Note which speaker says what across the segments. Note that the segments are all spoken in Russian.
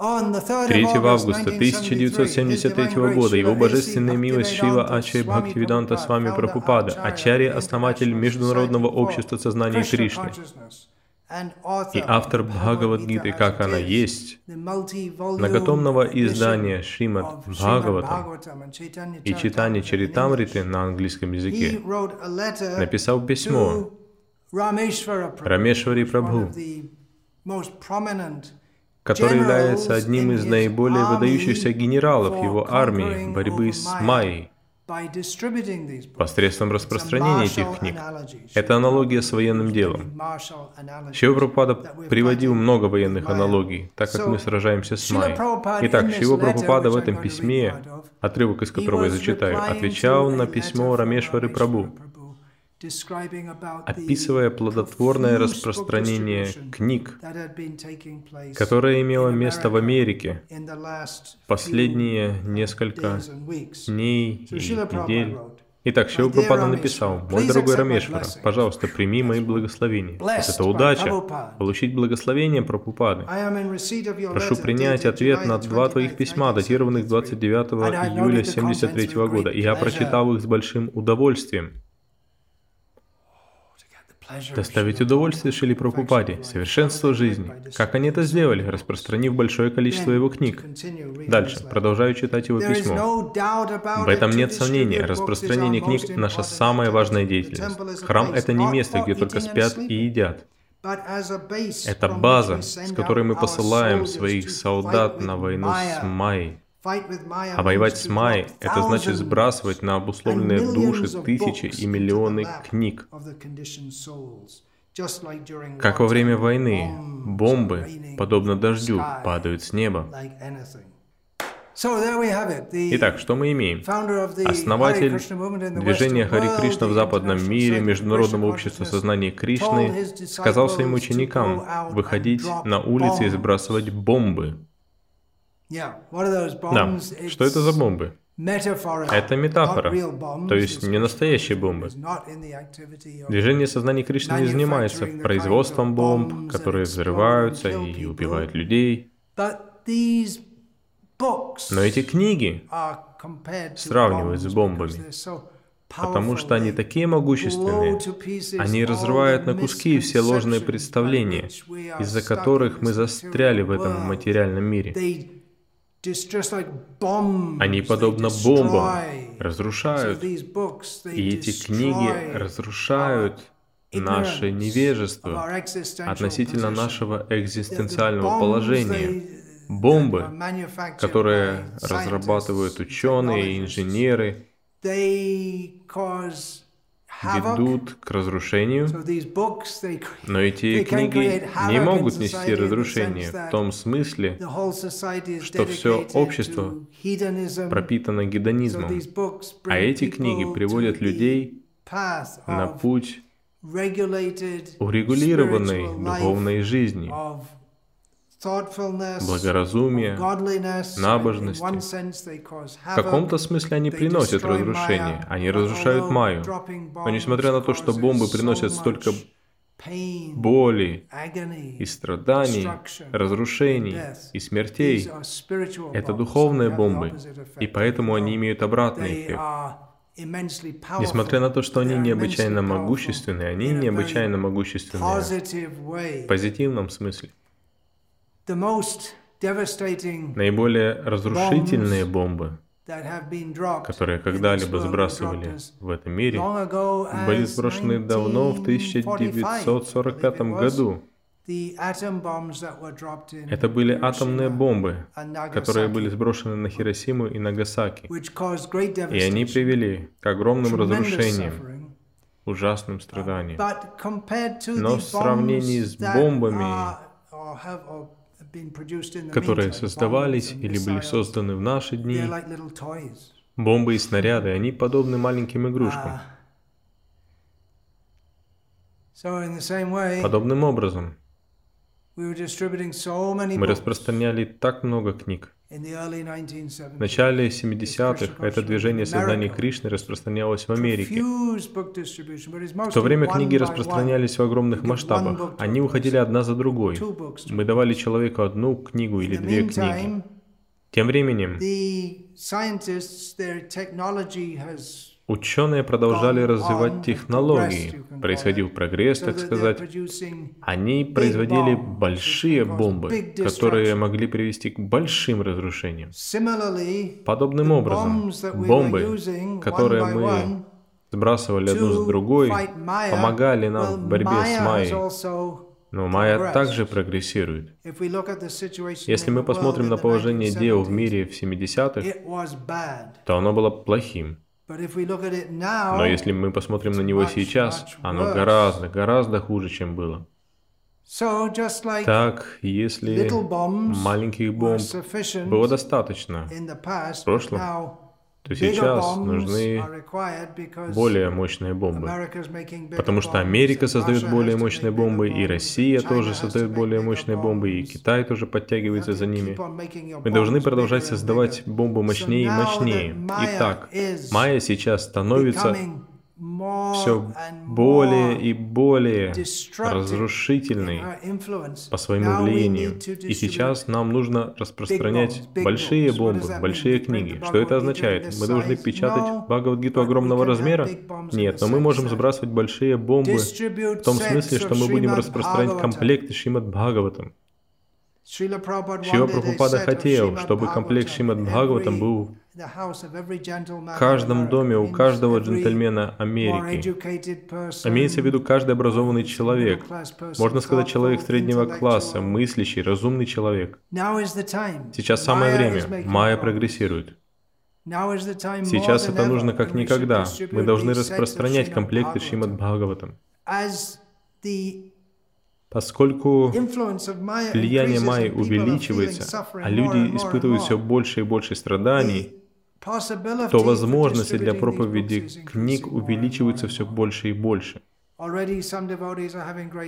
Speaker 1: 3 августа 1973 года Его Божественная милость Шива Ачарья Бхактивиданта с вами Прабхупада, Ачарья, основатель Международного общества сознания Кришны. И автор Бхагавадгиты, как она есть, многотомного издания Шримад Бхагаватам и читания Чаритамриты на английском языке, написал письмо Рамешвари Прабху, который является одним из наиболее выдающихся генералов его армии борьбы с Майей, посредством распространения этих книг. Это аналогия с военным делом. Шива Прабхупада приводил много военных аналогий, так как мы сражаемся с Майей. Итак, Шива Прабхупада в этом письме, отрывок из которого я зачитаю, отвечал на письмо Рамешвары Прабу, описывая плодотворное распространение книг, которое имело место в Америке последние несколько дней и недель. Итак, Шива Прабхупада написал, «Мой дорогой Рамешвара, пожалуйста, прими мои благословения. Это удача, получить благословение Прабхупады. Прошу принять ответ на два твоих письма, датированных 29 июля 1973 года. Я прочитал их с большим удовольствием доставить удовольствие Шили Прабхупаде, совершенство жизни. Как они это сделали, распространив большое количество его книг? Дальше, продолжаю читать его письмо. В этом нет сомнения, распространение книг – наша самая важная деятельность. Храм – это не место, где только спят и едят. Это база, с которой мы посылаем своих солдат на войну с Майей. А воевать с Майей – это значит сбрасывать на обусловленные души тысячи и миллионы книг. Как во время войны, бомбы, подобно дождю, падают с неба. Итак, что мы имеем? Основатель движения Хари Кришна в западном мире, Международного общества сознания Кришны, сказал своим ученикам выходить на улицы и сбрасывать бомбы. Да, что это за бомбы? Это метафора, то есть не настоящие бомбы. Движение сознания Кришны не занимается производством бомб, которые взрываются и убивают людей. Но эти книги сравнивают с бомбами, потому что они такие могущественные. Они разрывают на куски все ложные представления, из-за которых мы застряли в этом материальном мире. Они подобно бомбам разрушают. И эти книги разрушают наше невежество относительно нашего экзистенциального положения. Бомбы, которые разрабатывают ученые и инженеры, ведут к разрушению, но эти книги не могут нести разрушение в том смысле, что все общество пропитано гедонизмом, а эти книги приводят людей на путь урегулированной духовной жизни, благоразумие, набожность. В каком-то смысле они приносят разрушение, они разрушают Майю. Но несмотря на то, что бомбы приносят столько боли и страданий, разрушений и смертей, это духовные бомбы, и поэтому они имеют обратный эффект. Несмотря на то, что они необычайно могущественны, они необычайно могущественны в позитивном смысле. Наиболее разрушительные бомбы, которые когда-либо сбрасывали в этом мире, были сброшены давно, в 1945 году. Это были атомные бомбы, которые были сброшены на Хиросиму и Нагасаки, и они привели к огромным разрушениям, ужасным страданиям. Но в сравнении с бомбами, которые создавались или были созданы в наши дни. Бомбы и снаряды, они подобны маленьким игрушкам. Подобным образом, мы распространяли так много книг, В начале 70-х это движение сознания Кришны распространялось в Америке. В то время книги распространялись в огромных масштабах. Они уходили одна за другой. Мы давали человеку одну книгу или две книги. Тем временем Ученые продолжали развивать технологии, происходил прогресс, так сказать. Они производили большие бомбы, которые могли привести к большим разрушениям. Подобным образом, бомбы, которые мы сбрасывали одну с другой, помогали нам в борьбе с Майей. Но майя также прогрессирует. Если мы посмотрим на положение дел в мире в 70-х, то оно было плохим. Но если мы посмотрим на него сейчас, оно гораздо, гораздо хуже, чем было. Так, если маленьких бомб было достаточно в прошлом, то сейчас нужны более мощные бомбы. Потому что Америка создает более мощные бомбы, и Россия тоже создает более мощные бомбы, и Китай тоже подтягивается за ними. Мы должны продолжать создавать бомбы мощнее и мощнее. Итак, Майя сейчас становится все более и более разрушительный по своему влиянию. И сейчас нам нужно распространять большие бомбы, большие книги. Что это означает? Мы должны печатать Бхагавадгиту огромного размера? Нет, но мы можем сбрасывать большие бомбы в том смысле, что мы будем распространять комплекты Шримад Бхагаватам. Шила Прабхупада хотел, чтобы комплект Шримад Бхагаватам был в каждом доме у каждого джентльмена Америки. Имеется в виду каждый образованный человек. Можно сказать, человек среднего класса, мыслящий, разумный человек. Сейчас самое время. Майя прогрессирует. Сейчас это нужно как никогда. Мы должны распространять комплекты Шримад Бхагаватам. Поскольку влияние Майи увеличивается, а люди испытывают все больше и больше страданий, то возможности для проповеди книг увеличиваются все больше и больше.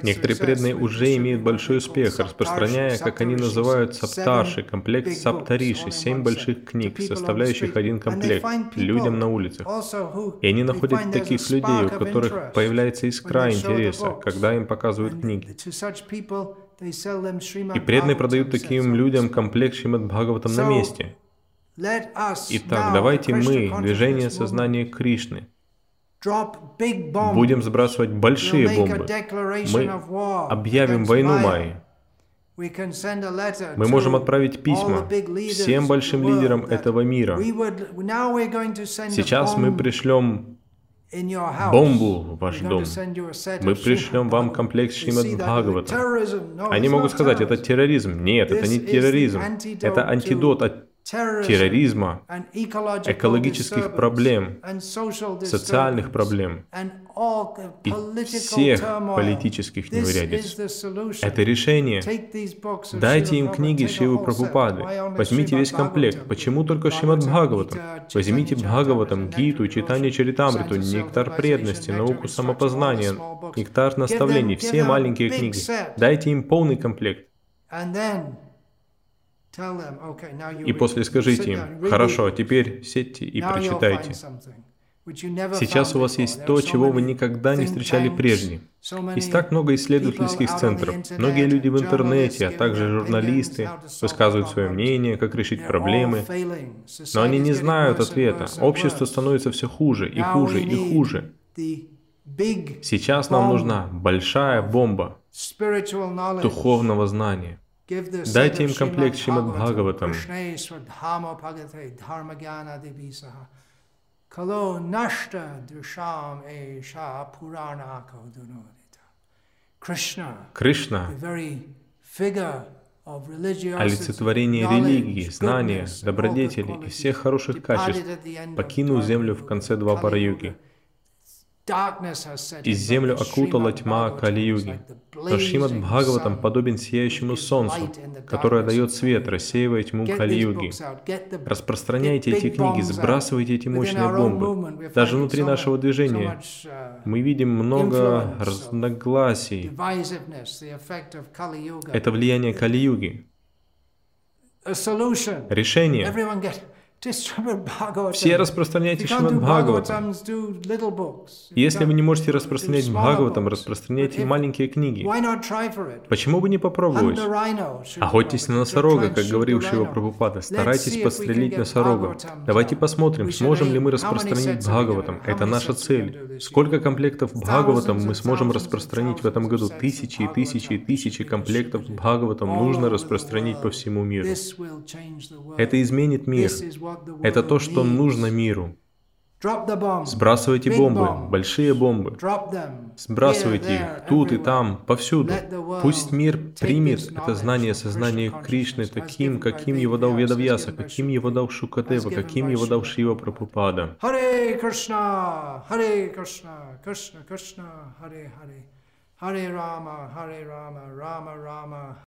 Speaker 1: Некоторые преданные уже имеют большой успех, распространяя, как они называют, саптарши, комплект саптариши, семь больших книг, составляющих один комплект, людям на улицах. И они находят таких людей, у которых появляется искра интереса, когда им показывают книги. И преданные продают таким людям комплект Шримад Бхагаватам на месте. Итак, давайте мы, движение сознания Кришны, будем сбрасывать большие бомбы. Мы объявим войну Майи. Мы можем отправить письма всем большим лидерам этого мира. Сейчас мы пришлем бомбу в ваш дом. Мы пришлем вам комплект Шримад Бхагавата. Они могут сказать, это терроризм. Нет, это не терроризм. Это антидот от терроризма, экологических проблем, социальных проблем и всех политических неурядиц. Это решение. Дайте им книги Шивы Прабхупады. Возьмите весь комплект. Почему только Шримад Бхагаватам? Возьмите Бхагаватам, Гиту, Читание Чаритамриту, Нектар преданности, науку самопознания, Нектар наставлений, все маленькие книги. Дайте им полный комплект. И после скажите им, хорошо, а теперь сядьте и прочитайте. Сейчас у вас есть то, чего вы никогда не встречали прежде. Есть так много исследовательских центров. Многие люди в интернете, а также журналисты высказывают свое мнение, как решить проблемы. Но они не знают ответа. Общество становится все хуже и хуже и хуже. Сейчас нам нужна большая бомба духовного знания. Дайте им комплект Шримад Бхагаватам. Кало нашта душам эша пурана Кришна олицетворение религии, знания, добродетели и всех хороших качеств, покинул землю в конце два пара-юги. И землю окутала тьма Кали-юги. Но Шримад Бхагаватам подобен сияющему солнцу, которое дает свет, рассеивая тьму Кали-юги. Распространяйте эти книги, сбрасывайте эти мощные бомбы. Даже внутри нашего движения мы видим много разногласий. Это влияние Кали-юги. Решение. Все распространяйте Шримад Бхагаватам. Если вы не можете распространять Бхагаватам, распространяйте маленькие книги. Почему бы не попробовать? Охотьтесь на носорога, как говорил Шива Прабхупада. Старайтесь подстрелить носорога. Давайте посмотрим, сможем ли мы распространить Бхагаватам. Это наша цель. Сколько комплектов Бхагаватам мы сможем распространить в этом году? Тысячи и тысячи и тысячи комплектов Бхагаватам нужно распространить по всему миру. Это изменит мир. Это то, что нужно миру. Сбрасывайте бомбы, большие бомбы. Сбрасывайте их тут и там, повсюду. Пусть мир примет это знание сознания Кришны таким, каким его дал Ведавьяса, каким его дал Шукадева, каким его дал Шива Прабхупада. Харе Кришна, Харе Кришна, Кришна Кришна, Харе Харе. Харе Рама, Харе Рама, Рама Рама,